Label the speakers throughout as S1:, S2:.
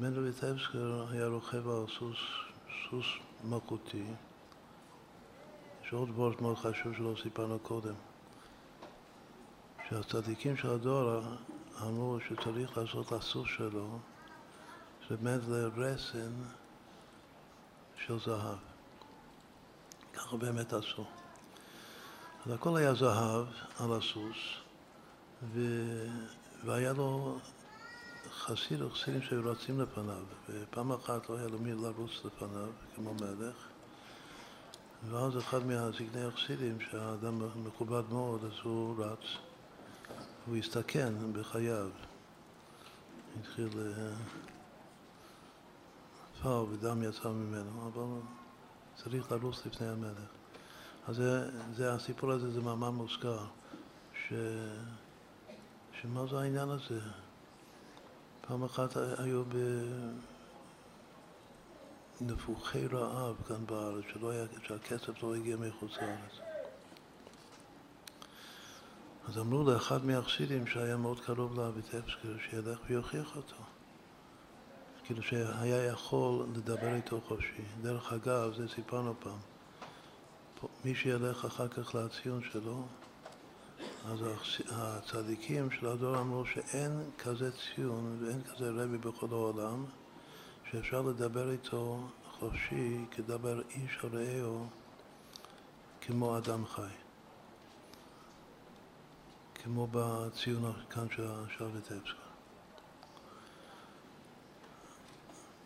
S1: בן ויטבסקר היה רוכב על סוס, סוס מלכותי. יש עוד וורט מאוד חשוב שלא סיפרנו קודם. שהצדיקים של הדור אמרו שצריך לעשות לסוס שלו, שבאמת לרסן של זהב. ככה באמת עשו. אז הכל היה זהב על הסוס, ו... והיה לו חסיד או חסידים שהיו רצים לפניו, ופעם אחת לא היה לו מי לרוץ לפניו, כמו מלך, ואז אחד מהזקני החסידים, שהאדם מכובד מאוד, אז הוא רץ, הוא הסתכן בחייו. התחיל... פר ודם יצא ממנו, אבל צריך לרוץ לפני המלך. אז זה, זה, הסיפור הזה זה מאמר מוזכר, ש, שמה זה העניין הזה? פעם אחת היו בנפוחי רעב כאן בארץ, שלא היה, שהכסף לא הגיע מחוץ לארץ. אז אמרו לאחד מהחסידים שהיה מאוד קרוב לאביטבסקי, שילך ויוכיח אותו. כאילו שהיה יכול לדבר איתו חופשי. דרך אגב, זה סיפרנו פעם. מי שילך אחר כך לציון שלו, אז הצדיקים של הדור אמרו שאין כזה ציון ואין כזה רבי בכל העולם שאפשר לדבר איתו חופשי כדבר איש הרעהו כמו אדם חי. כמו בציון כאן של ויטבסקי.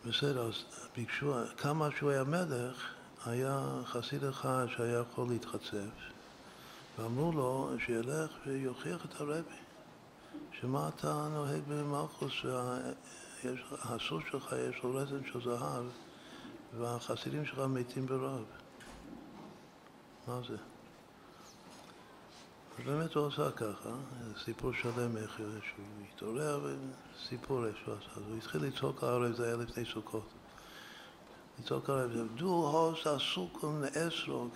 S1: בסדר, אז ביקשו, כמה שהוא היה מלך, היה חסיד אחד שהיה יכול להתחצף, ואמרו לו שילך ויוכיח את הרבי, שמה אתה נוהג במלכוס, שהסוס שלך יש לו רזן של זהב, והחסידים שלך מתים ברוב. מה זה? ובאמת הוא עשה ככה, סיפור שלם איך שהוא התעורר, וסיפור איך שהוא עשה. אז הוא התחיל לצעוק עליו, זה היה לפני סוכות. לצעוק עליו, דו הוס הסוכון לאסרוג,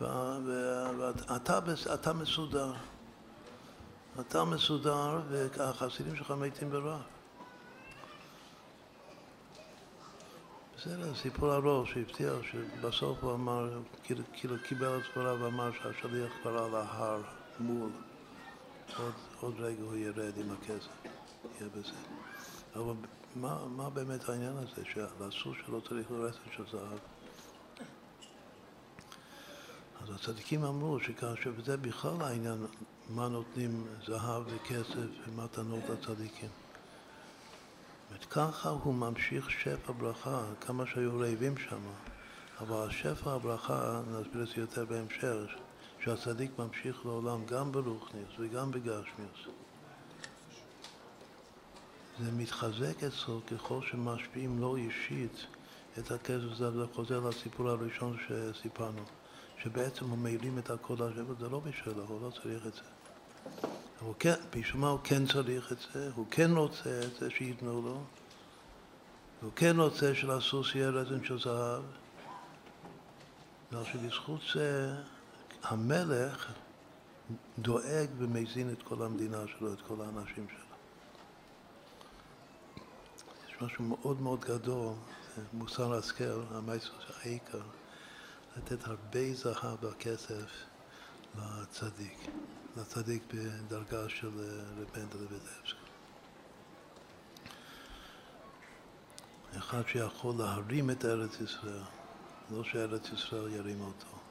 S1: ואתה מסודר. אתה מסודר, והחסידים שלך מתים ברעב. בסדר, סיפור ארוך שהבטיח שבסוף הוא אמר, כאילו, כאילו קיבל את דבריו ואמר שהשליח כבר על ההר מול. עוד, עוד רגע הוא ירד עם הכסף, יהיה בזה. אבל מה, מה באמת העניין הזה, שלסוס שלו צריך לרסן של זהב? הצדיקים אמרו שכאשר וזה בכלל העניין, מה נותנים זהב וכסף ומתנות לצדיקים. ככה הוא ממשיך שפע ברכה, כמה שהיו רעבים שם. אבל השפע הברכה, נסביר את זה יותר בהמשך, שהצדיק ממשיך לעולם גם ברוכניוס וגם בגשמיוס. זה מתחזק אצלו ככל שמשפיעים לו אישית את הכסף הזה, זה חוזר לסיפור הראשון שסיפרנו, שבעצם הוא מעילים את הכל השפע, זה לא בשבילו, הוא לא צריך את זה. הוא כן, בשביל מה הוא כן צריך את זה? הוא כן רוצה את זה שייתנו לו. הוא כן רוצה שלסוס יהיה רזן של זהב. בגלל שבזכות זה המלך דואג ומזין את כל המדינה שלו, את כל האנשים שלו. יש משהו מאוד מאוד גדול, מוסר השכל, המייסר העיקר, לתת הרבה זהב וכסף לצדיק. לצדיק בדרגה של אה, רב מנדל ודבסקי. אחד שיכול להרים את ארץ ישראל, לא שארץ ישראל ירים אותו.